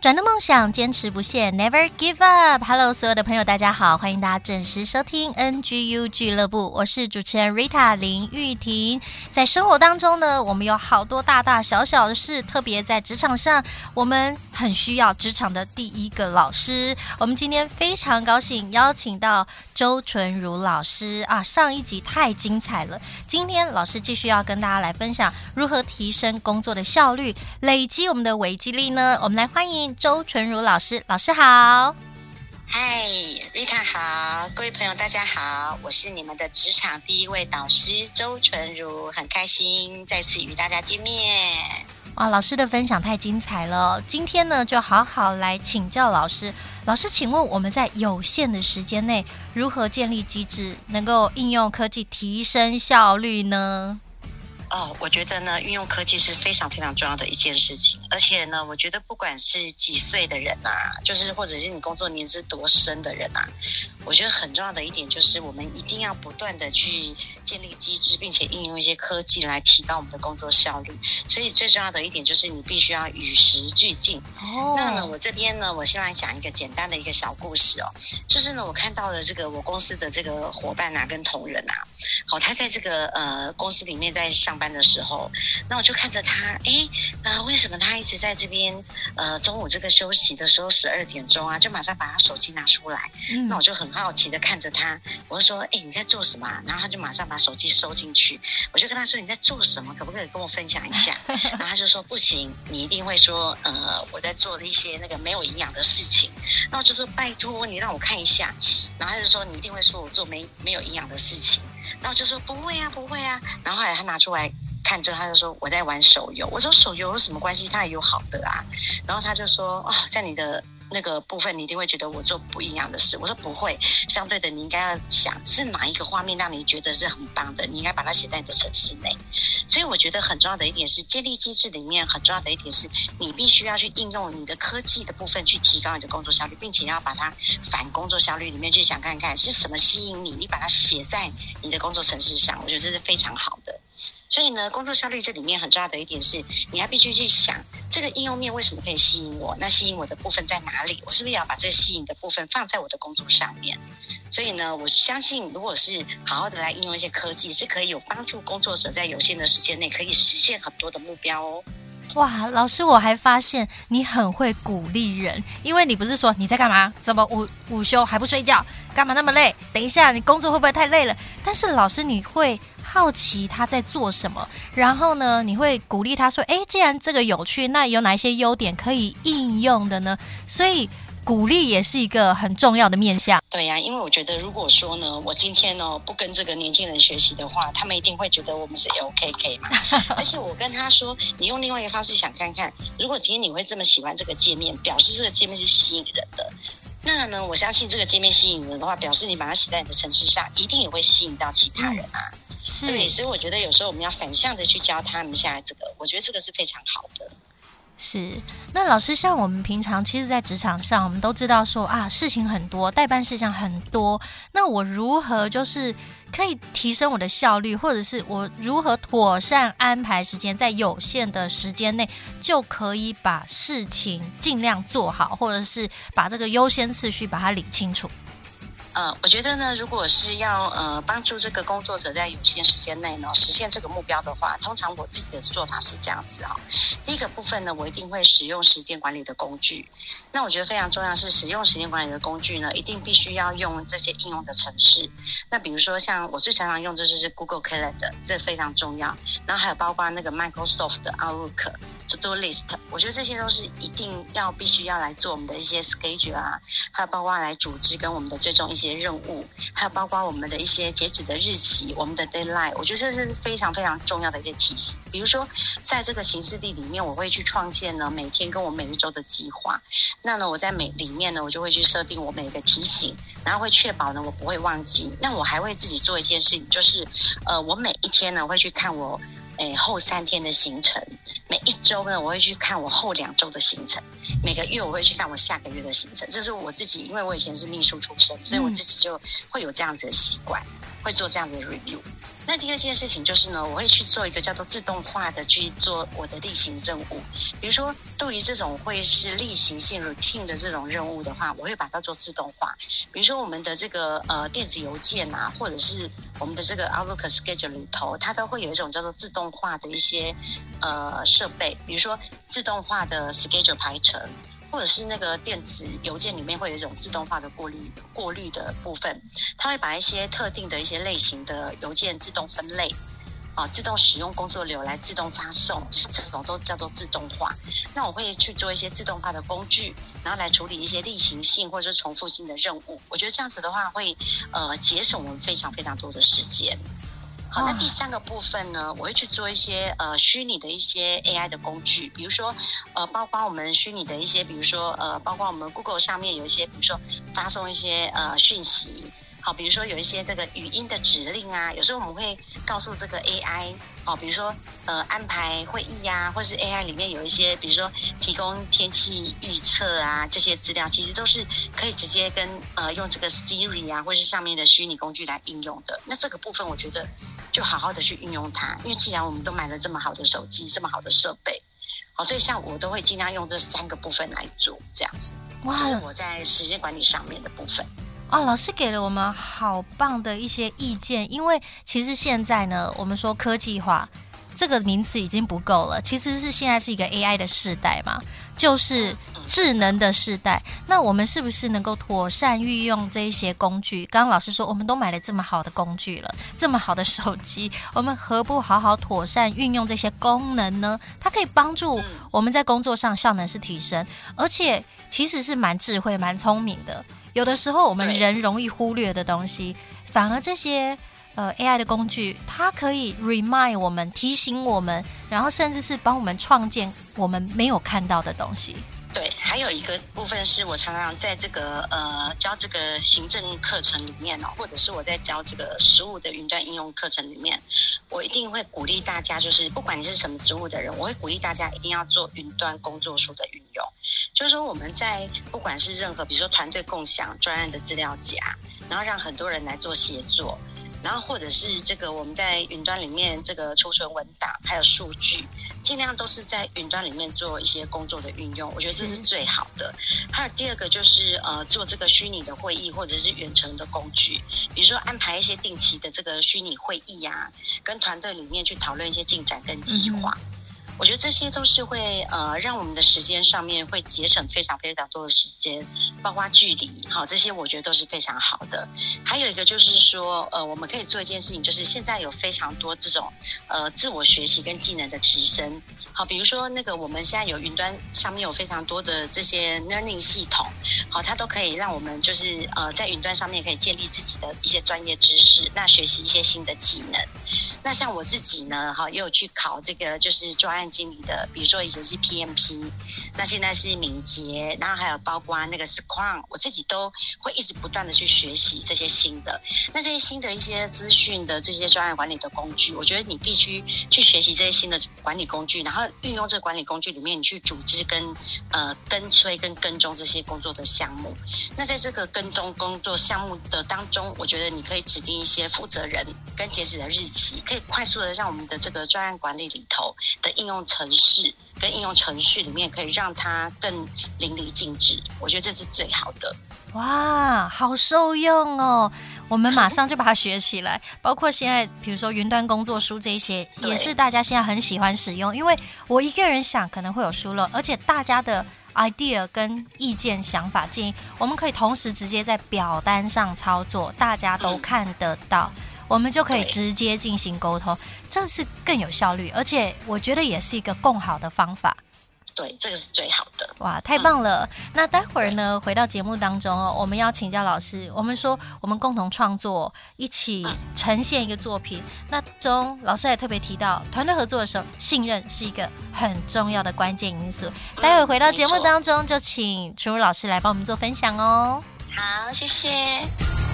转动梦想，坚持不懈，Never give up。Hello，所有的朋友，大家好，欢迎大家准时收听 NGU 俱乐部，我是主持人 Rita 林玉婷。在生活当中呢，我们有好多大大小小的事，特别在职场上，我们很需要职场的第一个老师。我们今天非常高兴邀请到周纯如老师啊，上一集太精彩了，今天老师继续要跟大家来分享如何提升工作的效率，累积我们的维基力呢？我们来欢迎。周纯如老师，老师好。嗨，Rita 好，各位朋友大家好，我是你们的职场第一位导师周纯如，很开心再次与大家见面。哇，老师的分享太精彩了，今天呢就好好来请教老师。老师，请问我们在有限的时间内如何建立机制，能够应用科技提升效率呢？哦，我觉得呢，运用科技是非常非常重要的一件事情。而且呢，我觉得不管是几岁的人啊，就是或者是你工作年资多深的人啊，我觉得很重要的一点就是，我们一定要不断的去建立机制，并且应用一些科技来提高我们的工作效率。所以最重要的一点就是，你必须要与时俱进。哦，那呢，我这边呢，我先来讲一个简单的一个小故事哦，就是呢，我看到了这个我公司的这个伙伴啊，跟同仁啊，好，他在这个呃公司里面在上。班的时候，那我就看着他，哎，那为什么他一直在这边？呃，中午这个休息的时候，十二点钟啊，就马上把他手机拿出来。嗯、那我就很好奇的看着他，我就说，哎，你在做什么？然后他就马上把手机收进去。我就跟他说，你在做什么？可不可以跟我分享一下？然后他就说，不行，你一定会说，呃，我在做一些那个没有营养的事情。那我就说，拜托你让我看一下。然后他就说，你一定会说我做没没有营养的事情。然后我就说，不会啊，不会啊。然后后来他拿出来。看之后他就说，我在玩手游，我说手游有什么关系？他也有好的啊。然后他就说，哦，在你的那个部分，你一定会觉得我做不一样的事。我说不会，相对的，你应该要想是哪一个画面让你觉得是很棒的，你应该把它写在你的程式内。所以我觉得很重要的一点是，建立机制里面很重要的一点是，你必须要去应用你的科技的部分去提高你的工作效率，并且要把它反工作效率里面去想看看是什么吸引你，你把它写在你的工作程式上，我觉得这是非常好的。所以呢，工作效率这里面很重要的一点是，你要必须去想这个应用面为什么可以吸引我？那吸引我的部分在哪里？我是不是要把这吸引的部分放在我的工作上面？所以呢，我相信如果是好好的来应用一些科技，是可以有帮助工作者在有限的时间内可以实现很多的目标哦。哇，老师，我还发现你很会鼓励人，因为你不是说你在干嘛？怎么午午休还不睡觉？干嘛那么累？等一下，你工作会不会太累了？但是老师，你会好奇他在做什么，然后呢，你会鼓励他说：“诶，既然这个有趣，那有哪些优点可以应用的呢？”所以。鼓励也是一个很重要的面向。对呀、啊，因为我觉得，如果说呢，我今天呢不跟这个年轻人学习的话，他们一定会觉得我们是 LKK 嘛。而且我跟他说，你用另外一个方式想看看，如果今天你会这么喜欢这个界面，表示这个界面是吸引人的。那呢，我相信这个界面吸引人的话，表示你把它写在你的城市上，一定也会吸引到其他人啊。对，所以我觉得有时候我们要反向的去教他们下来这个，我觉得这个是非常好的。是，那老师，像我们平常其实，在职场上，我们都知道说啊，事情很多，待办事项很多。那我如何就是可以提升我的效率，或者是我如何妥善安排时间，在有限的时间内就可以把事情尽量做好，或者是把这个优先次序把它理清楚。呃，我觉得呢，如果是要呃帮助这个工作者在有限时间内呢实现这个目标的话，通常我自己的做法是这样子哈、第一个部分呢，我一定会使用时间管理的工具。那我觉得非常重要是使用时间管理的工具呢，一定必须要用这些应用的程式。那比如说像我最常常用的就是 Google Calendar，这非常重要。然后还有包括那个 Microsoft 的 Outlook。To do list，我觉得这些都是一定要必须要来做我们的一些 schedule 啊，还有包括来组织跟我们的最终一些任务，还有包括我们的一些截止的日期，我们的 deadline，我觉得这是非常非常重要的一些提醒。比如说，在这个行事历里面，我会去创建呢每天跟我每一周的计划。那呢，我在每里面呢，我就会去设定我每一个提醒，然后会确保呢我不会忘记。那我还会自己做一件事情，就是呃，我每一天呢会去看我。诶，后三天的行程，每一周呢，我会去看我后两周的行程，每个月我会去看我下个月的行程。这是我自己，因为我以前是秘书出身，所以我自己就会有这样子的习惯。会做这样的 review。那第二件事情就是呢，我会去做一个叫做自动化的去做我的例行任务。比如说，对于这种会是例行性 routine 的这种任务的话，我会把它做自动化。比如说，我们的这个呃电子邮件啊，或者是我们的这个 Outlook schedule 里头，它都会有一种叫做自动化的一些呃设备，比如说自动化的 schedule 排程。或者是那个电子邮件里面会有一种自动化的过滤过滤的部分，它会把一些特定的一些类型的邮件自动分类，啊，自动使用工作流来自动发送，这种都叫做自动化。那我会去做一些自动化的工具，然后来处理一些例行性或者是重复性的任务。我觉得这样子的话会呃节省我们非常非常多的时间。好，那第三个部分呢，我会去做一些呃虚拟的一些 AI 的工具，比如说呃，包括我们虚拟的一些，比如说呃，包括我们 Google 上面有一些，比如说发送一些呃讯息。好，比如说有一些这个语音的指令啊，有时候我们会告诉这个 AI，哦，比如说呃安排会议呀、啊，或是 AI 里面有一些，比如说提供天气预测啊这些资料，其实都是可以直接跟呃用这个 Siri 啊，或是上面的虚拟工具来应用的。那这个部分我觉得就好好的去运用它，因为既然我们都买了这么好的手机，这么好的设备，好，所以像我都会尽量用这三个部分来做这样子。哇，这是我在时间管理上面的部分。哦，老师给了我们好棒的一些意见。因为其实现在呢，我们说科技化这个名词已经不够了，其实是现在是一个 AI 的时代嘛，就是智能的时代。那我们是不是能够妥善运用这一些工具？刚刚老师说，我们都买了这么好的工具了，这么好的手机，我们何不好好妥善运用这些功能呢？它可以帮助我们在工作上效能是提升，而且其实是蛮智慧、蛮聪明的。有的时候我们人容易忽略的东西，反而这些呃 AI 的工具，它可以 remind 我们、提醒我们，然后甚至是帮我们创建我们没有看到的东西。对，还有一个部分是我常常在这个呃教这个行政课程里面哦，或者是我在教这个实务的云端应用课程里面，我一定会鼓励大家，就是不管你是什么职务的人，我会鼓励大家一定要做云端工作书的运用。就是说我们在不管是任何，比如说团队共享专案的资料夹，然后让很多人来做协作。然后或者是这个我们在云端里面这个储存文档，还有数据，尽量都是在云端里面做一些工作的运用，我觉得这是最好的。还有第二个就是呃做这个虚拟的会议或者是远程的工具，比如说安排一些定期的这个虚拟会议呀，跟团队里面去讨论一些进展跟计划。嗯我觉得这些都是会呃让我们的时间上面会节省非常非常多的时间，包括距离，好，这些我觉得都是非常好的。还有一个就是说，呃，我们可以做一件事情，就是现在有非常多这种呃自我学习跟技能的提升，好，比如说那个我们现在有云端上面有非常多的这些 learning 系统，好，它都可以让我们就是呃在云端上面可以建立自己的一些专业知识，那学习一些新的技能。那像我自己呢，哈，也有去考这个就是专案。经理的，比如说以前是 PMP，那现在是敏捷，然后还有包括那个 Scrum，我自己都会一直不断的去学习这些新的，那这些新的一些资讯的这些专案管理的工具，我觉得你必须去学习这些新的管理工具，然后运用这个管理工具里面，你去组织跟呃跟催跟跟踪这些工作的项目。那在这个跟踪工作项目的当中，我觉得你可以指定一些负责人跟截止的日期，可以快速的让我们的这个专案管理里头的应用。程式跟应用程序里面可以让它更淋漓尽致，我觉得这是最好的。哇，好受用哦！我们马上就把它学起来。包括现在，比如说云端工作书这一些，也是大家现在很喜欢使用。因为我一个人想可能会有疏漏，而且大家的 idea 跟意见、想法、建议，我们可以同时直接在表单上操作，大家都看得到。嗯我们就可以直接进行沟通，这是更有效率，而且我觉得也是一个更好的方法。对，这个是最好的。哇，太棒了！嗯、那待会儿呢，回到节目当中哦，我们要请教老师。我们说，我们共同创作，一起呈现一个作品。嗯、那中老师也特别提到，团队合作的时候，信任是一个很重要的关键因素。嗯、待会儿回到节目当中，就请楚如老师来帮我们做分享哦。好，谢谢。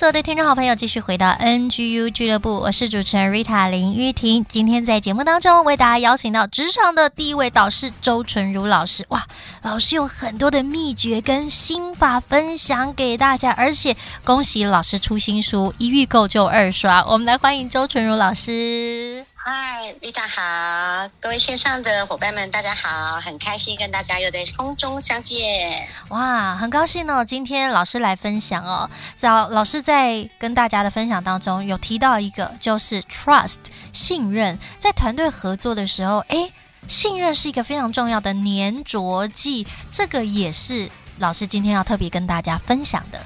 所有的听众好朋友，继续回到 NGU 俱乐部，我是主持人 Rita 林玉婷。今天在节目当中为大家邀请到职场的第一位导师周纯如老师。哇，老师有很多的秘诀跟心法分享给大家，而且恭喜老师出新书，一预购就二刷。我们来欢迎周纯如老师。嗨，Rita 好，各位线上的伙伴们，大家好，很开心跟大家又在空中相见。哇，很高兴哦，今天老师来分享哦。早，老师在跟大家的分享当中有提到一个，就是 trust 信任，在团队合作的时候，诶，信任是一个非常重要的粘着剂，这个也是老师今天要特别跟大家分享的。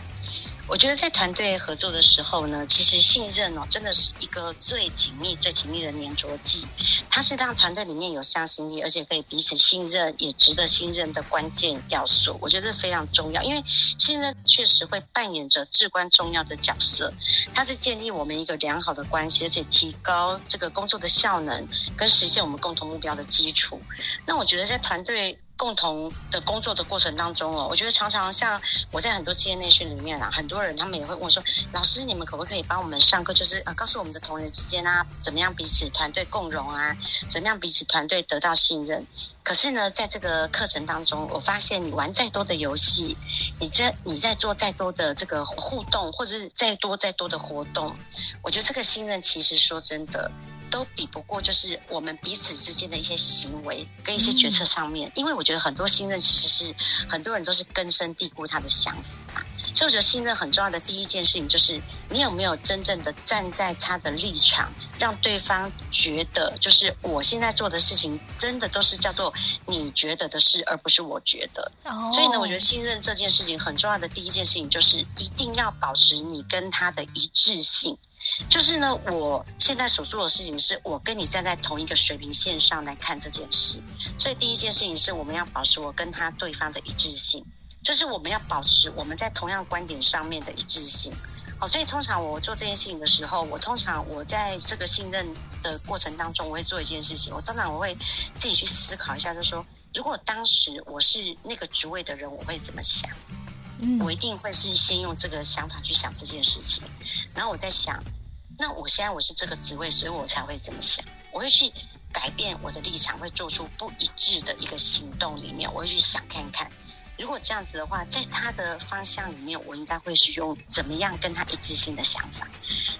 我觉得在团队合作的时候呢，其实信任哦，真的是一个最紧密、最紧密的粘着剂。它是让团队里面有向心力，而且可以彼此信任，也值得信任的关键要素。我觉得非常重要，因为信任确实会扮演着至关重要的角色。它是建立我们一个良好的关系，而且提高这个工作的效能跟实现我们共同目标的基础。那我觉得在团队。共同的工作的过程当中哦，我觉得常常像我在很多企业内训里面啊，很多人他们也会问我说：“老师，你们可不可以帮我们上课？就是呃，告诉我们的同仁之间啊，怎么样彼此团队共荣啊，怎么样彼此团队得到信任？”可是呢，在这个课程当中，我发现你玩再多的游戏，你在你在做再多的这个互动，或者是再多再多的活动，我觉得这个信任其实说真的。都比不过，就是我们彼此之间的一些行为跟一些决策上面，因为我觉得很多信任其实是很多人都是根深蒂固他的想法，所以我觉得信任很重要的第一件事情就是你有没有真正的站在他的立场，让对方觉得就是我现在做的事情真的都是叫做你觉得的事，而不是我觉得。所以呢，我觉得信任这件事情很重要的第一件事情就是一定要保持你跟他的一致性。就是呢，我现在所做的事情是我跟你站在同一个水平线上来看这件事，所以第一件事情是我们要保持我跟他对方的一致性，就是我们要保持我们在同样观点上面的一致性。好，所以通常我做这件事情的时候，我通常我在这个信任的过程当中，我会做一件事情，我当然我会自己去思考一下，就是说，如果当时我是那个职位的人，我会怎么想？我一定会是先用这个想法去想这件事情，然后我在想，那我现在我是这个职位，所以我才会这么想。我会去改变我的立场，会做出不一致的一个行动里面，我会去想看看，如果这样子的话，在他的方向里面，我应该会是用怎么样跟他一致性的想法。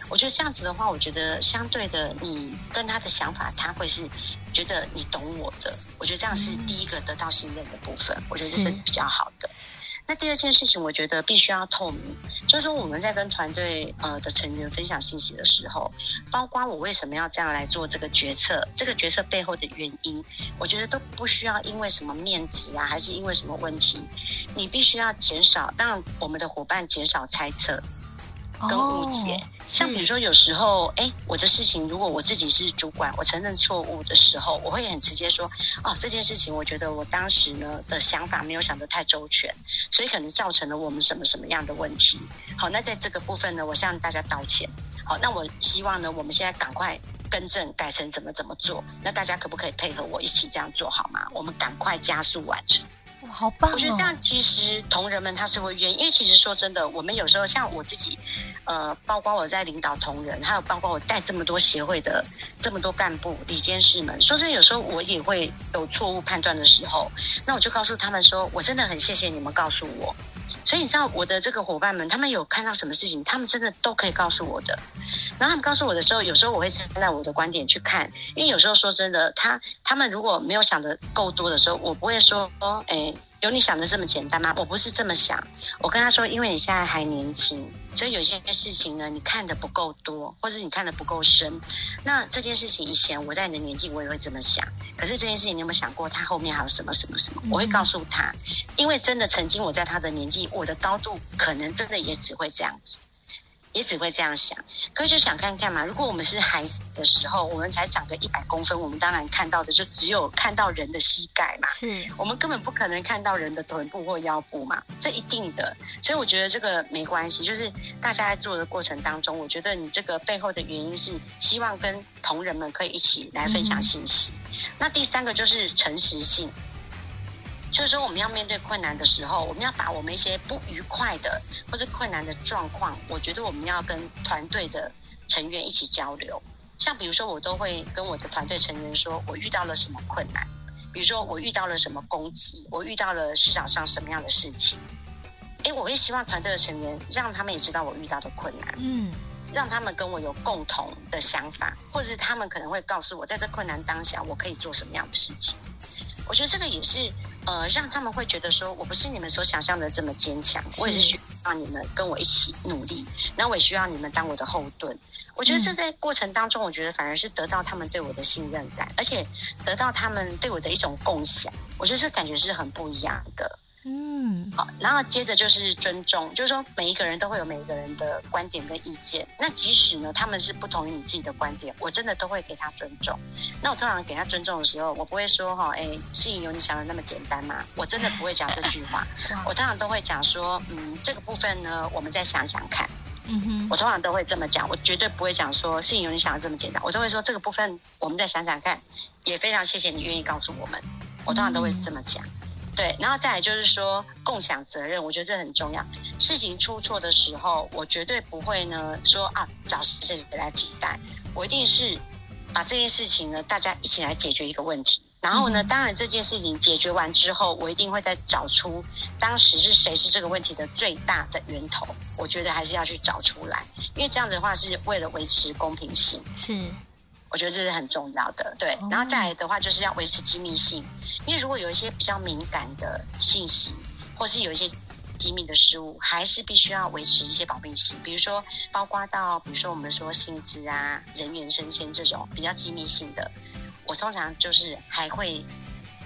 我觉得这样子的话，我觉得相对的，你跟他的想法，他会是觉得你懂我的。我觉得这样是第一个得到信任的部分，我觉得这是比较好的。那第二件事情，我觉得必须要透明，就是说我们在跟团队呃的成员分享信息的时候，包括我为什么要这样来做这个决策，这个决策背后的原因，我觉得都不需要因为什么面子啊，还是因为什么问题，你必须要减少让我们的伙伴减少猜测。跟误解，像比如说有时候，哎，我的事情如果我自己是主管，我承认错误的时候，我会很直接说，哦，这件事情我觉得我当时呢的想法没有想得太周全，所以可能造成了我们什么什么样的问题。好，那在这个部分呢，我向大家道歉。好，那我希望呢，我们现在赶快更正，改成怎么怎么做。那大家可不可以配合我一起这样做好吗？我们赶快加速完成。好棒哦！我觉得这样其实同仁们他是会愿意，因为其实说真的，我们有时候像我自己，呃，包括我在领导同仁，还有包括我带这么多协会的这么多干部、理监事们，说真的，有时候我也会有错误判断的时候，那我就告诉他们说，我真的很谢谢你们告诉我。所以你知道我的这个伙伴们，他们有看到什么事情，他们真的都可以告诉我的。然后他们告诉我的时候，有时候我会站在我的观点去看，因为有时候说真的，他他们如果没有想的够多的时候，我不会说，哎。有你想的这么简单吗？我不是这么想。我跟他说，因为你现在还年轻，所以有些事情呢，你看的不够多，或者你看的不够深。那这件事情以前我在你的年纪，我也会这么想。可是这件事情，你有没有想过，他后面还有什么什么什么？我会告诉他，因为真的曾经我在他的年纪，我的高度可能真的也只会这样子。也只会这样想，可是就想看看嘛。如果我们是孩子的时候，我们才长个一百公分，我们当然看到的就只有看到人的膝盖嘛。是，我们根本不可能看到人的臀部或腰部嘛，这一定的。所以我觉得这个没关系，就是大家在做的过程当中，我觉得你这个背后的原因是希望跟同仁们可以一起来分享信息。嗯。那第三个就是诚实性。就是说，我们要面对困难的时候，我们要把我们一些不愉快的或者困难的状况，我觉得我们要跟团队的成员一起交流。像比如说，我都会跟我的团队成员说，我遇到了什么困难，比如说我遇到了什么攻击，我遇到了市场上什么样的事情。诶，我会希望团队的成员让他们也知道我遇到的困难，嗯，让他们跟我有共同的想法，或者是他们可能会告诉我，在这困难当下，我可以做什么样的事情。我觉得这个也是。呃，让他们会觉得说，我不是你们所想象的这么坚强，我也是需要你们跟我一起努力，然后我也需要你们当我的后盾。我觉得这在过程当中，我觉得反而是得到他们对我的信任感，而且得到他们对我的一种共享。我觉得这感觉是很不一样的。嗯，好，然后接着就是尊重，就是说每一个人都会有每一个人的观点跟意见。那即使呢，他们是不同于你自己的观点，我真的都会给他尊重。那我通常给他尊重的时候，我不会说哈，哎，事情有你想的那么简单吗？我真的不会讲这句话。我通常都会讲说，嗯，这个部分呢，我们再想想看。嗯哼，我通常都会这么讲，我绝对不会讲说事情有你想的这么简单。我都会说这个部分我们再想想看。也非常谢谢你愿意告诉我们。我通常都会是这么讲。对，然后再来就是说共享责任，我觉得这很重要。事情出错的时候，我绝对不会呢说啊找谁谁来替代，我一定是把这件事情呢大家一起来解决一个问题。然后呢，当然这件事情解决完之后，我一定会再找出当时是谁是这个问题的最大的源头。我觉得还是要去找出来，因为这样子的话是为了维持公平性。是。我觉得这是很重要的，对。然后再来的话，就是要维持机密性，因为如果有一些比较敏感的信息，或是有一些机密的事物，还是必须要维持一些保密性。比如说，包括到比如说我们说薪资啊、人员升迁这种比较机密性的，我通常就是还会。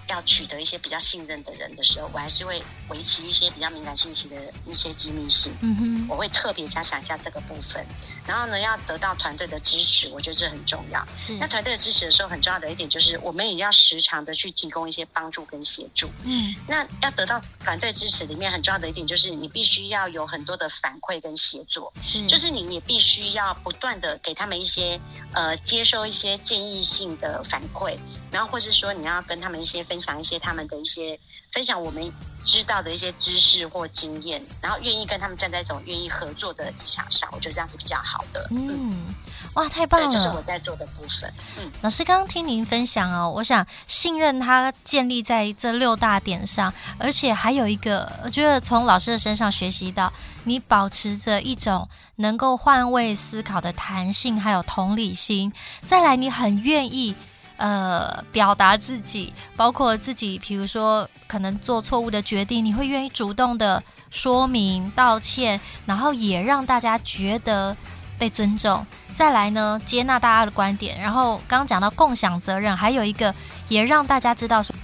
要取得一些比较信任的人的时候，我还是会维持一些比较敏感信息的一些机密性。嗯哼，我会特别加强一下这个部分。然后呢，要得到团队的支持，我觉得这很重要。是，那团队的支持的时候，很重要的一点就是，我们也要时常的去提供一些帮助跟协助。嗯，那要得到团队支持里面很重要的一点就是，你必须要有很多的反馈跟协作。是，就是你也必须要不断的给他们一些呃，接收一些建议性的反馈，然后或是说你要跟他们一些分。分享一些他们的一些分享我们知道的一些知识或经验，然后愿意跟他们站在一种愿意合作的立场上，我觉得这样是比较好的。嗯，嗯哇，太棒了！这是我在做的部分。嗯，老师刚刚听您分享哦，我想信任它建立在这六大点上，而且还有一个，我觉得从老师的身上学习到，你保持着一种能够换位思考的弹性，还有同理心。再来，你很愿意。呃，表达自己，包括自己，比如说可能做错误的决定，你会愿意主动的说明、道歉，然后也让大家觉得被尊重。再来呢，接纳大家的观点，然后刚刚讲到共享责任，还有一个也让大家知道说，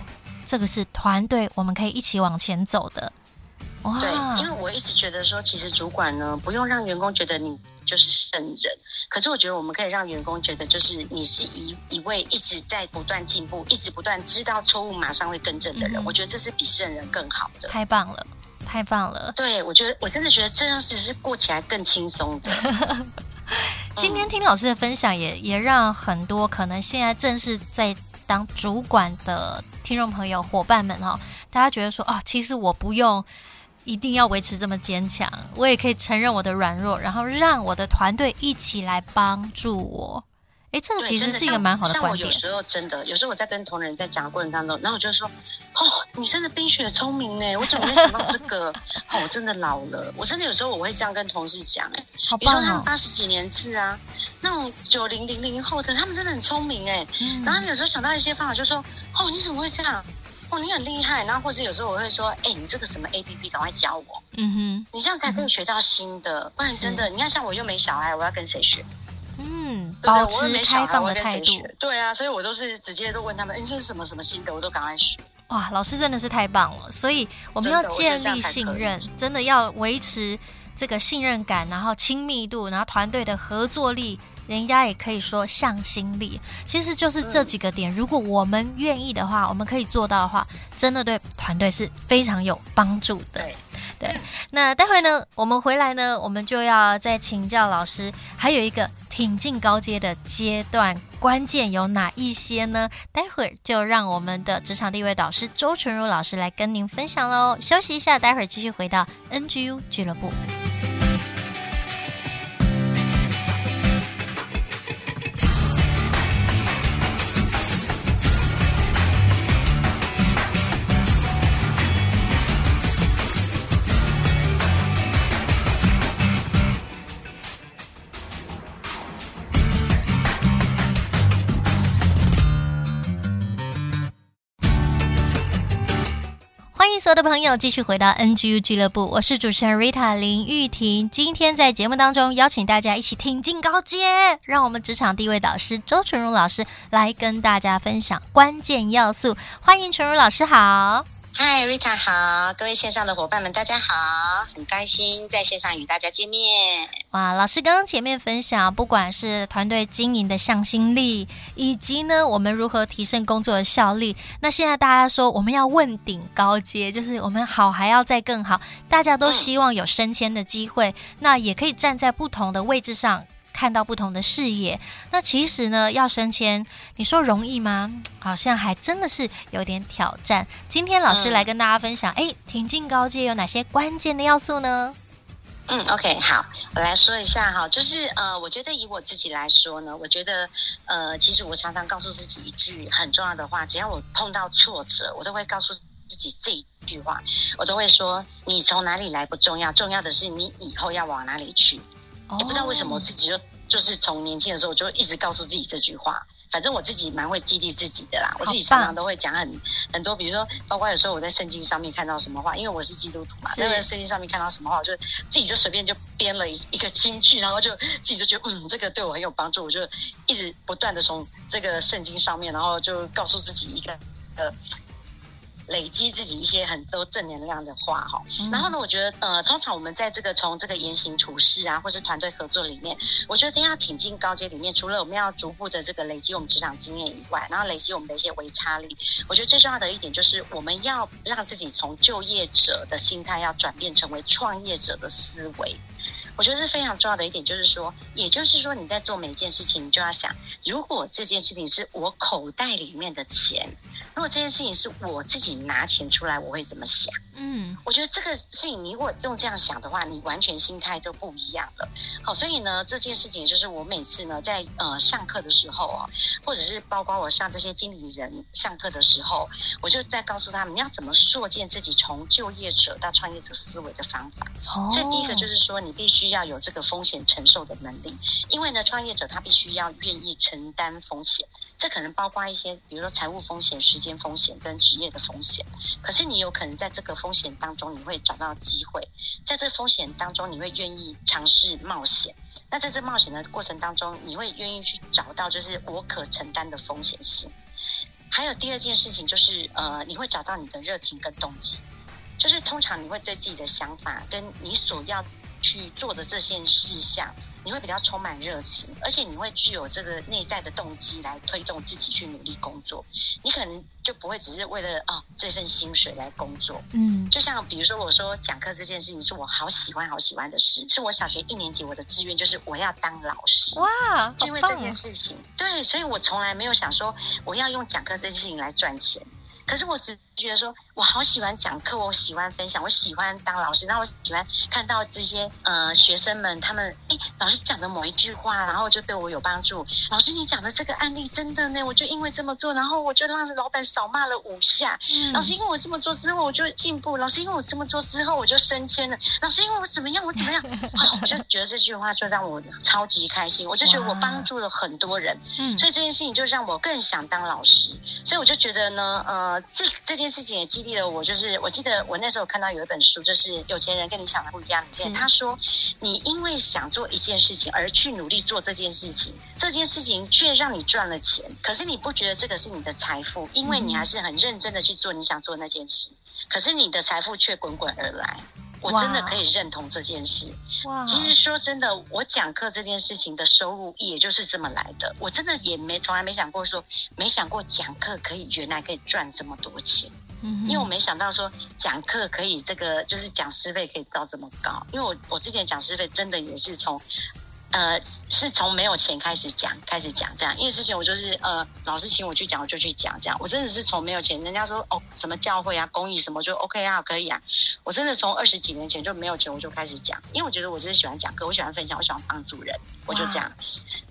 这个是团队，我们可以一起往前走的。哇，对，因为我一直觉得说，其实主管呢，不用让员工觉得你。就是圣人，可是我觉得我们可以让员工觉得，就是你是一一位一直在不断进步、一直不断知道错误马上会更正的人。嗯、我觉得这是比圣人更好的。太棒了，太棒了！对，我觉得我真的觉得这样子是过起来更轻松的。今天听老师的分享也，也也让很多可能现在正是在当主管的听众朋友、伙伴们哈，大家觉得说啊，其实我不用。一定要维持这么坚强，我也可以承认我的软弱，然后让我的团队一起来帮助我。哎，这个其实是一个蛮好的观点。像我有时候真的，有时候我在跟同仁在讲的过程当中，然后我就说：“哦，你真的冰雪聪明呢，我怎么会想到这个？哦，我真的老了。我真的有时候我会这样跟同事讲，哎，好棒哦，比如说他们八十几年次啊，那种九零零零后的，他们真的很聪明哎。嗯，然后你有时候想到一些方法，就说：哦，你怎么会这样？哦，你很厉害。然后或者有时候我会说，哎，你这个什么 APP，赶快教我。嗯哼，你这样才可以学到新的，不然真的，你看像我又没小孩，我要跟谁学？嗯，对保持开放的态度。对啊，所以我都是直接都问他们，哎，这是什么什么新的，我都赶快学。哇，老师真的是太棒了，所以我们要建立信任，真的要维持这个信任感，然后亲密度，然后团队的合作力。人家也可以说向心力，其实就是这几个点。如果我们愿意的话，我们可以做到的话，真的对团队是非常有帮助的。对，那待会呢，我们回来呢，我们就要再请教老师，还有一个挺进高阶的阶段，关键有哪一些呢？待会儿就让我们的职场地位导师周纯如老师来跟您分享喽。休息一下，待会儿继续回到 NGU 俱乐部。所有的朋友，继续回到 NGU 俱乐部，我是主持人 Rita 林玉婷。今天在节目当中邀请大家一起挺进高阶，让我们职场第一位导师周纯如老师来跟大家分享关键要素。欢迎纯如老师好。嗨，Rita 好，各位线上的伙伴们，大家好，很开心在线上与大家见面。哇，老师刚刚前面分享，不管是团队经营的向心力，以及呢我们如何提升工作的效率，那现在大家说我们要问鼎高阶，就是我们好还要再更好，大家都希望有升迁的机会，嗯、那也可以站在不同的位置上。看到不同的视野，那其实呢，要升迁，你说容易吗？好像还真的是有点挑战。今天老师来跟大家分享，哎、嗯，挺进高阶有哪些关键的要素呢？嗯，OK，好，我来说一下哈，就是呃，我觉得以我自己来说呢，我觉得呃，其实我常常告诉自己一句很重要的话，只要我碰到挫折，我都会告诉自己这一句话，我都会说，你从哪里来不重要，重要的是你以后要往哪里去。也不知道为什么我自己就就是从年轻的时候就一直告诉自己这句话，反正我自己蛮会激励自己的啦。我自己常常都会讲很很多，比如说，包括有时候我在圣经上面看到什么话，因为我是基督徒嘛，那个圣经上面看到什么话，我就自己就随便就编了一一个金句，然后就自己就觉得嗯，这个对我很有帮助，我就一直不断的从这个圣经上面，然后就告诉自己一个呃。累积自己一些很多正能量的话哈，然后呢，我觉得呃，通常我们在这个从这个言行处事啊，或是团队合作里面，我觉得要挺进高阶里面，除了我们要逐步的这个累积我们职场经验以外，然后累积我们的一些微差力，我觉得最重要的一点就是我们要让自己从就业者的心态要转变成为创业者的思维。我觉得是非常重要的一点，就是说，也就是说，你在做每件事情，你就要想，如果这件事情是我口袋里面的钱，如果这件事情是我自己拿钱出来，我会怎么想？嗯，我觉得这个事情，你如果用这样想的话，你完全心态就不一样了。好，所以呢，这件事情就是我每次呢在呃上课的时候哦，或者是包括我上这些经理人上课的时候，我就在告诉他们，你要怎么塑建自己从就业者到创业者思维的方法。哦，所以第一个就是说，你必须要有这个风险承受的能力，因为呢，创业者他必须要愿意承担风险。这可能包括一些，比如说财务风险、时间风险跟职业的风险。可是你有可能在这个风险当中，你会找到机会；在这风险当中，你会愿意尝试冒险。那在这冒险的过程当中，你会愿意去找到就是我可承担的风险性。还有第二件事情就是，呃，你会找到你的热情跟动机。就是通常你会对自己的想法跟你所要去做的这些事项。你会比较充满热情，而且你会具有这个内在的动机来推动自己去努力工作。你可能就不会只是为了啊、哦、这份薪水来工作。嗯，就像比如说我说讲课这件事情是我好喜欢好喜欢的事，是我小学一年级我的志愿就是我要当老师。哇，就因为这件事情，对，所以我从来没有想说我要用讲课这件事情来赚钱。可是我只觉得说，我好喜欢讲课，我喜欢分享，我喜欢当老师。那我喜欢看到这些呃学生们，他们诶，老师讲的某一句话，然后就对我有帮助。老师，你讲的这个案例真的呢，我就因为这么做，然后我就让老板少骂了五下。嗯、老师，因为我这么做之后，我就进步。老师，因为我这么做之后，我就升迁了。老师，因为我怎么样，我怎么样？哦、我就觉得这句话就让我超级开心。我就觉得我帮助了很多人，嗯，所以这件事情就让我更想当老师。所以我就觉得呢，呃，这这件。件事情也激励了我。就是我记得我那时候看到有一本书，就是《有钱人跟你想的不一样》里面，他说，你因为想做一件事情而去努力做这件事情，这件事情却让你赚了钱，可是你不觉得这个是你的财富，因为你还是很认真的去做你想做那件事，可是你的财富却滚滚而来。我真的可以认同这件事。哇！其实说真的，我讲课这件事情的收入也就是这么来的。我真的也没从来没想过说，没想过讲课可以原来可以赚这么多钱。嗯，因为我没想到说讲课可以这个就是讲师费可以到这么高。因为我我之前讲师费真的也是从。呃，是从没有钱开始讲，开始讲这样。因为之前我就是呃，老师请我去讲，我就去讲这样。我真的是从没有钱，人家说哦，什么教会啊、公益什么就 OK 啊，可以啊。我真的从二十几年前就没有钱，我就开始讲，因为我觉得我就是喜欢讲课，我喜欢分享，我喜欢帮助人，我就这样。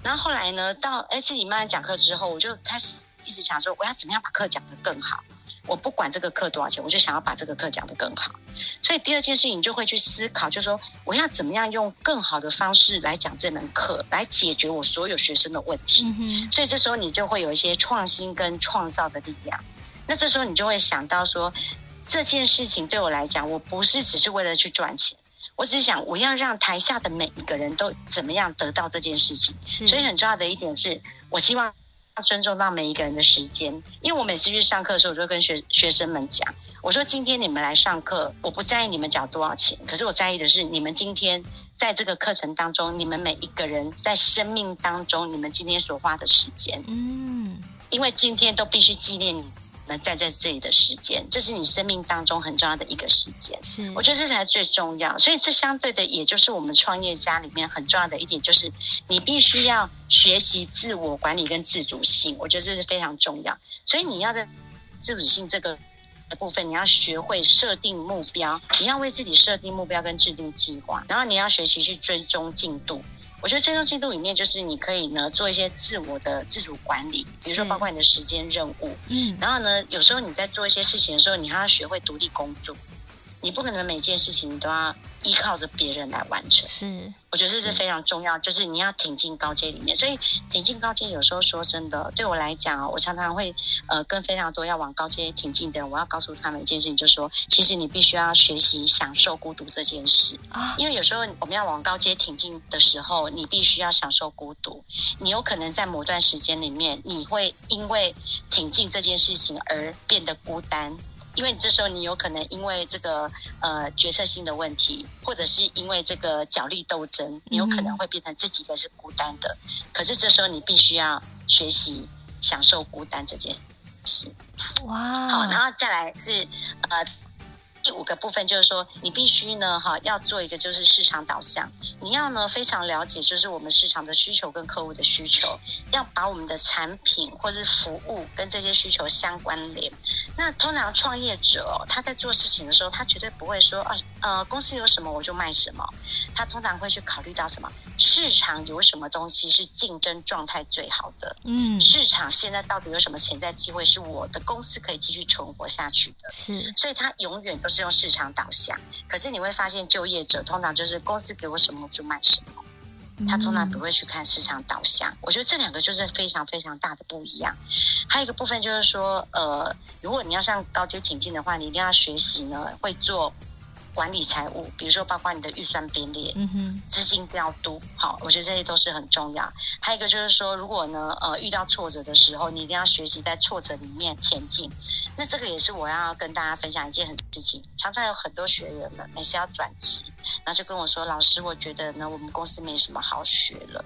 然后后来呢，到哎自己慢慢讲课之后，我就开始一直想说，我要怎么样把课讲得更好。我不管这个课多少钱，我就想要把这个课讲得更好。所以第二件事情，你就会去思考，就是说我要怎么样用更好的方式来讲这门课，来解决我所有学生的问题。嗯。所以这时候你就会有一些创新跟创造的力量。那这时候你就会想到说，这件事情对我来讲，我不是只是为了去赚钱，我只是想我要让台下的每一个人都怎么样得到这件事情。所以很重要的一点是，我希望。要尊重到每一个人的时间，因为我每次去上课的时候，我就跟学学生们讲，我说今天你们来上课，我不在意你们缴多少钱，可是我在意的是你们今天在这个课程当中，你们每一个人在生命当中，你们今天所花的时间，嗯，因为今天都必须纪念你。那站在这里的时间，这是你生命当中很重要的一个时间。是，我觉得这才是最重要。所以这相对的，也就是我们创业家里面很重要的一点，就是你必须要学习自我管理跟自主性。我觉得这是非常重要。所以你要在自主性这个部分，你要学会设定目标，你要为自己设定目标跟制定计划，然后你要学习去追踪进度。我觉得追踪进度里面，就是你可以呢做一些自我的自主管理，比如说包括你的时间任务，嗯，然后呢，有时候你在做一些事情的时候，你还要学会独立工作，你不可能每件事情你都要依靠着别人来完成，是。我觉得这是非常重要，就是你要挺进高阶里面。所以挺进高阶，有时候说真的，对我来讲，我常常会呃跟非常多要往高阶挺进的人，我要告诉他们一件事情，就是说，其实你必须要学习享受孤独这件事啊。因为有时候我们要往高阶挺进的时候，你必须要享受孤独。你有可能在某段时间里面，你会因为挺进这件事情而变得孤单。因为你这时候你有可能因为这个呃决策性的问题，或者是因为这个角力斗争，你有可能会变成自己一个是孤单的。可是这时候你必须要学习享受孤单这件事。哇！好，然后再来是呃。第五个部分就是说，你必须呢，哈，要做一个就是市场导向。你要呢非常了解，就是我们市场的需求跟客户的需求，要把我们的产品或是服务跟这些需求相关联。那通常创业者哦，他在做事情的时候，他绝对不会说啊，呃，公司有什么我就卖什么。他通常会去考虑到什么？市场有什么东西是竞争状态最好的？嗯，市场现在到底有什么潜在机会是我的公司可以继续存活下去的？是，所以他永远都是。用市场导向，可是你会发现，就业者通常就是公司给我什么我就卖什么，他通常不会去看市场导向。我觉得这两个就是非常非常大的不一样。还有一个部分就是说，呃，如果你要上高阶挺进的话，你一定要学习呢，会做。管理财务，比如说包括你的预算编列、嗯哼，资金调度，好，我觉得这些都是很重要。还有一个就是说，如果呢，呃，遇到挫折的时候，你一定要学习在挫折里面前进。那这个也是我要跟大家分享一件很事情。常常有很多学员们每次要转职，然后就跟我说：“老师，我觉得呢，我们公司没什么好学了。”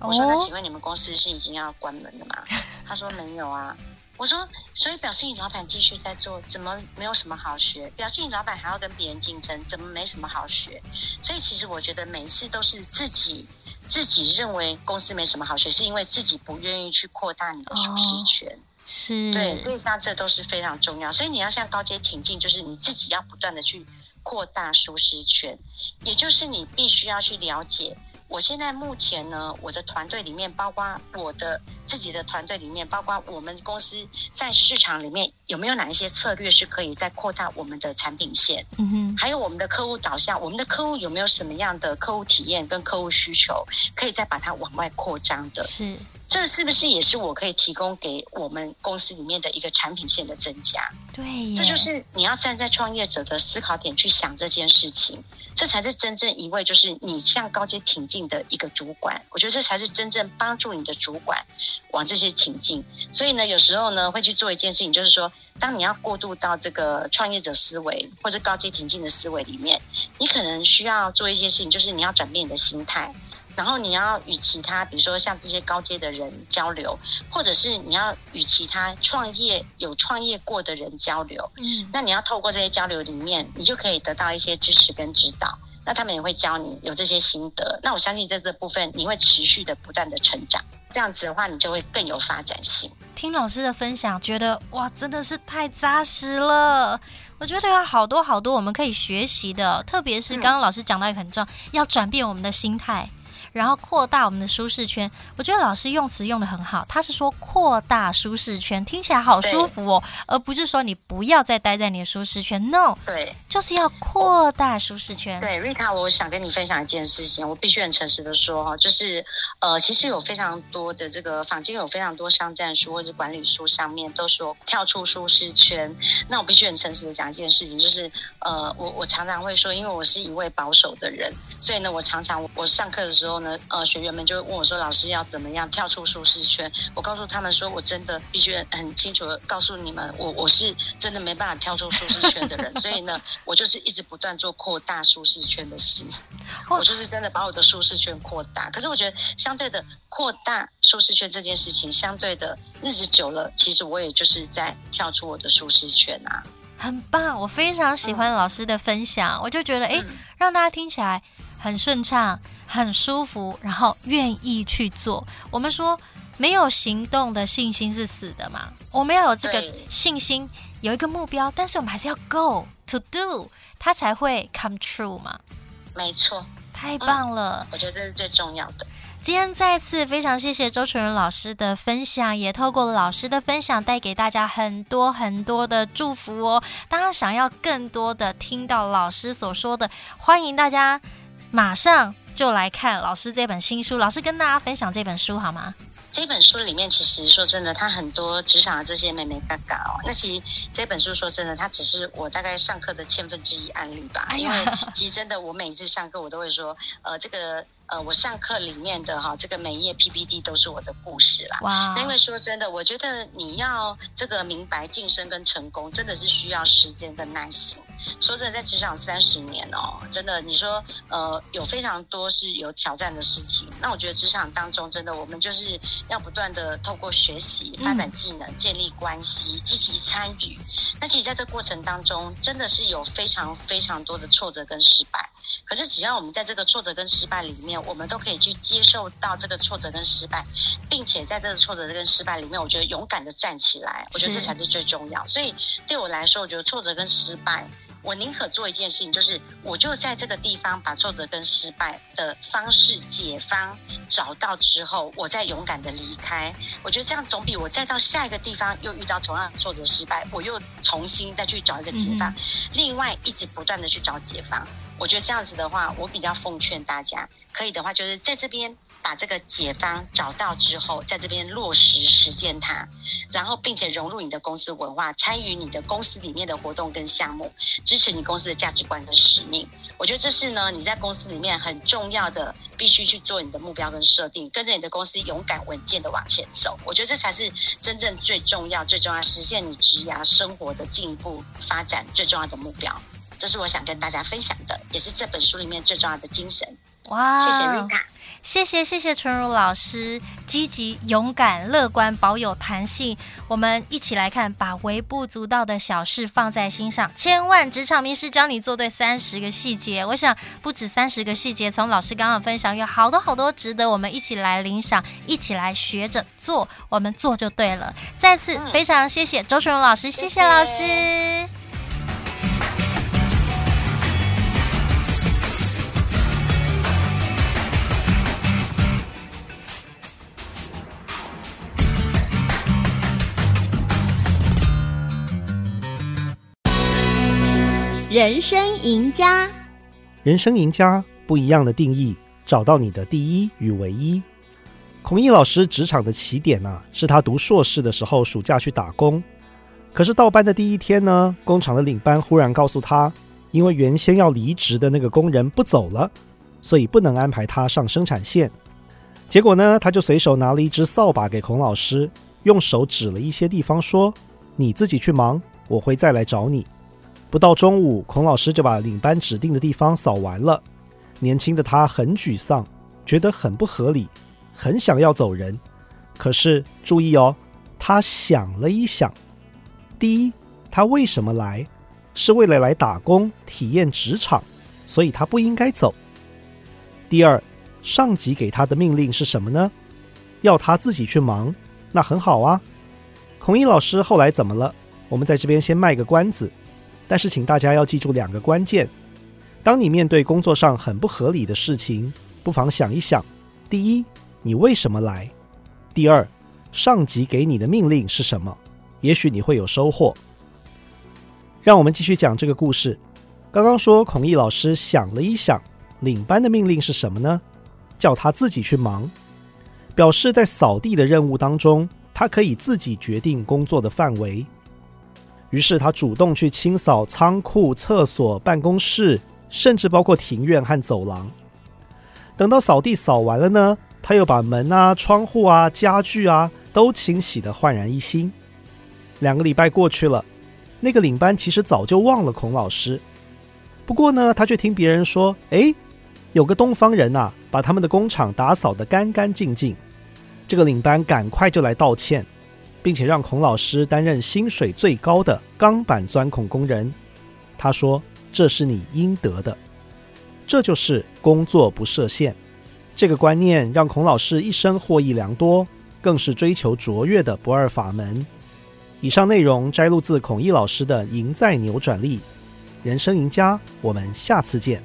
我说：“那请问你们公司是已经要关门了吗？”他说：“没有啊。”我说，所以表示你老板继续在做，怎么没有什么好学？表示你老板还要跟别人竞争，怎么没什么好学？所以其实我觉得每次都是自己自己认为公司没什么好学，是因为自己不愿意去扩大你的舒适圈。哦、是对，所以像这都是非常重要。所以你要向高阶挺进，就是你自己要不断的去扩大舒适圈，也就是你必须要去了解，我现在目前呢，我的团队里面包括我的。自己的团队里面，包括我们公司在市场里面有没有哪一些策略是可以再扩大我们的产品线？嗯哼，还有我们的客户导向，我们的客户有没有什么样的客户体验跟客户需求，可以再把它往外扩张的？是。这是不是也是我可以提供给我们公司里面的一个产品线的增加？对，这就是你要站在创业者的思考点去想这件事情，这才是真正一位就是你向高阶挺进的一个主管。我觉得这才是真正帮助你的主管往这些情境。所以呢，有时候呢会去做一件事情，就是说，当你要过渡到这个创业者思维或者高阶情境的思维里面，你可能需要做一些事情，就是你要转变你的心态。然后你要与其他，比如说像这些高阶的人交流，或者是你要与其他创业有创业过的人交流，嗯，那你要透过这些交流里面，你就可以得到一些支持跟指导。那他们也会教你有这些心得。那我相信在这部分你会持续的不断的成长，这样子的话，你就会更有发展性。听老师的分享，觉得哇，真的是太扎实了。我觉得有好多好多我们可以学习的，特别是刚刚老师讲到一个很重要，嗯，要转变我们的心态。然后扩大我们的舒适圈，我觉得老师用词用的很好，他是说扩大舒适圈，听起来好舒服哦，而不是说你不要再待在你的舒适圈。No，对，就是要扩大舒适圈。对，Rita，我想跟你分享一件事情，我必须很诚实的说哈，就是呃，其实有非常多的这个坊间有非常多商战书或者管理书上面都说跳出舒适圈。那我必须很诚实的讲一件事情，就是呃，我我常常会说，因为我是一位保守的人，所以呢，我常常我上课的时候。呃，学员们就问我说：“老师要怎么样跳出舒适圈？”我告诉他们说：“我真的必须很清楚的告诉你们，我我是真的没办法跳出舒适圈的人。所以呢，我就是一直不断做扩大舒适圈的事。我就是真的把我的舒适圈扩大。可是我觉得，相对的扩大舒适圈这件事情，相对的日子久了，其实我也就是在跳出我的舒适圈啊。很棒，我非常喜欢老师的分享。嗯、我就觉得，哎、嗯，让大家听起来。”很顺畅，很舒服，然后愿意去做。我们说，没有行动的信心是死的嘛？我们要有这个信心，有一个目标，但是我们还是要 go to do，它才会 come true 嘛。没错，太棒了，嗯，我觉得这是最重要的。今天再次非常谢谢周纯仁老师的分享，也透过老师的分享带给大家很多很多的祝福哦。大家，想要更多的听到老师所说的，欢迎大家。马上就来看老师这本新书，老师跟大家分享这本书好吗？这本书里面其实说真的，它很多职场的这些妹妹嘎嘎哦。那其实这本书说真的，它只是我大概上课的千分之一案例吧。因为其实真的，我每次上课我都会说，呃，这个。呃，我上课里面的哈，这个每一页 PPT 都是我的故事啦。哇！因为说真的，我觉得你要这个明白晋升跟成功，真的是需要时间跟耐心。说真的，在职场三十年哦，真的，你说呃，有非常多是有挑战的事情。那我觉得职场当中，真的我们就是要不断的透过学习、发展技能、建立关系、积极参与。那其实在这过程当中，真的是有非常非常多的挫折跟失败。可是，只要我们在这个挫折跟失败里面，我们都可以去接受到这个挫折跟失败，并且在这个挫折跟失败里面，我觉得勇敢的站起来，我觉得这才是最重要。所以对我来说，我觉得挫折跟失败，我宁可做一件事情，就是我就在这个地方把挫折跟失败的方式解方找到之后，我再勇敢的离开。我觉得这样总比我再到下一个地方又遇到同样的挫折失败，我又重新再去找一个解方，嗯、另外一直不断的去找解方。我觉得这样子的话，我比较奉劝大家，可以的话，就是在这边把这个解方找到之后，在这边落实实践它，然后并且融入你的公司文化，参与你的公司里面的活动跟项目，支持你公司的价值观跟使命。我觉得这是呢，你在公司里面很重要的，必须去做你的目标跟设定，跟着你的公司勇敢稳健的往前走。我觉得这才是真正最重要、最重要实现你职涯生活的进步发展最重要的目标。这是我想跟大家分享的，也是这本书里面最重要的精神。哇，谢谢 Rita，谢谢谢谢纯如老师，积极、勇敢、乐观，保有弹性。我们一起来看，把微不足道的小事放在心上，千万职场名师教你做对三十个细节。我想不止三十个细节，从老师刚刚分享，有好多好多值得我们一起来领赏，一起来学着做，我们做就对了。再次非常谢谢周纯如老师，谢谢，谢谢人生赢家，人生赢家不一样的定义，找到你的第一与唯一。孔毅老师职场的起点啊，是他读硕士的时候暑假去打工。可是到班的第一天呢，工厂的领班忽然告诉他，因为原先要离职的那个工人不走了，所以不能安排他上生产线。结果呢，他就随手拿了一只扫把给孔老师，用手指了一些地方，说：“你自己去忙，我会再来找你。”不到中午，孔老师就把领班指定的地方扫完了。年轻的他很沮丧，觉得很不合理，很想要走人。可是注意哦，他想了一想：第一，他为什么来？是为了来打工、体验职场，所以他不应该走。第二，上级给他的命令是什么呢？要他自己去忙，那很好啊。孔毅老师后来怎么了？我们在这边先卖个关子。但是，请大家要记住两个关键：当你面对工作上很不合理的事情，不妨想一想：第一，你为什么来？第二，上级给你的命令是什么？也许你会有收获。让我们继续讲这个故事。刚刚说，孔毅老师想了一想，领班的命令是什么呢？叫他自己去忙，表示在扫地的任务当中，他可以自己决定工作的范围。于是他主动去清扫仓库、厕所、办公室，甚至包括庭院和走廊。等到扫地扫完了呢，他又把门啊、窗户啊、家具啊都清洗得焕然一新。两个礼拜过去了，那个领班其实早就忘了孔老师。不过呢，他却听别人说：“哎，有个东方人呐，把他们的工厂打扫得干干净净。”这个领班赶快就来道歉。并且让孔老师担任薪水最高的钢板钻孔工人。他说：“这是你应得的。”这就是工作不设限。这个观念让孔老师一生获益良多，更是追求卓越的不二法门。以上内容摘录自孔毅老师的《赢在扭转力》，人生赢家。我们下次见。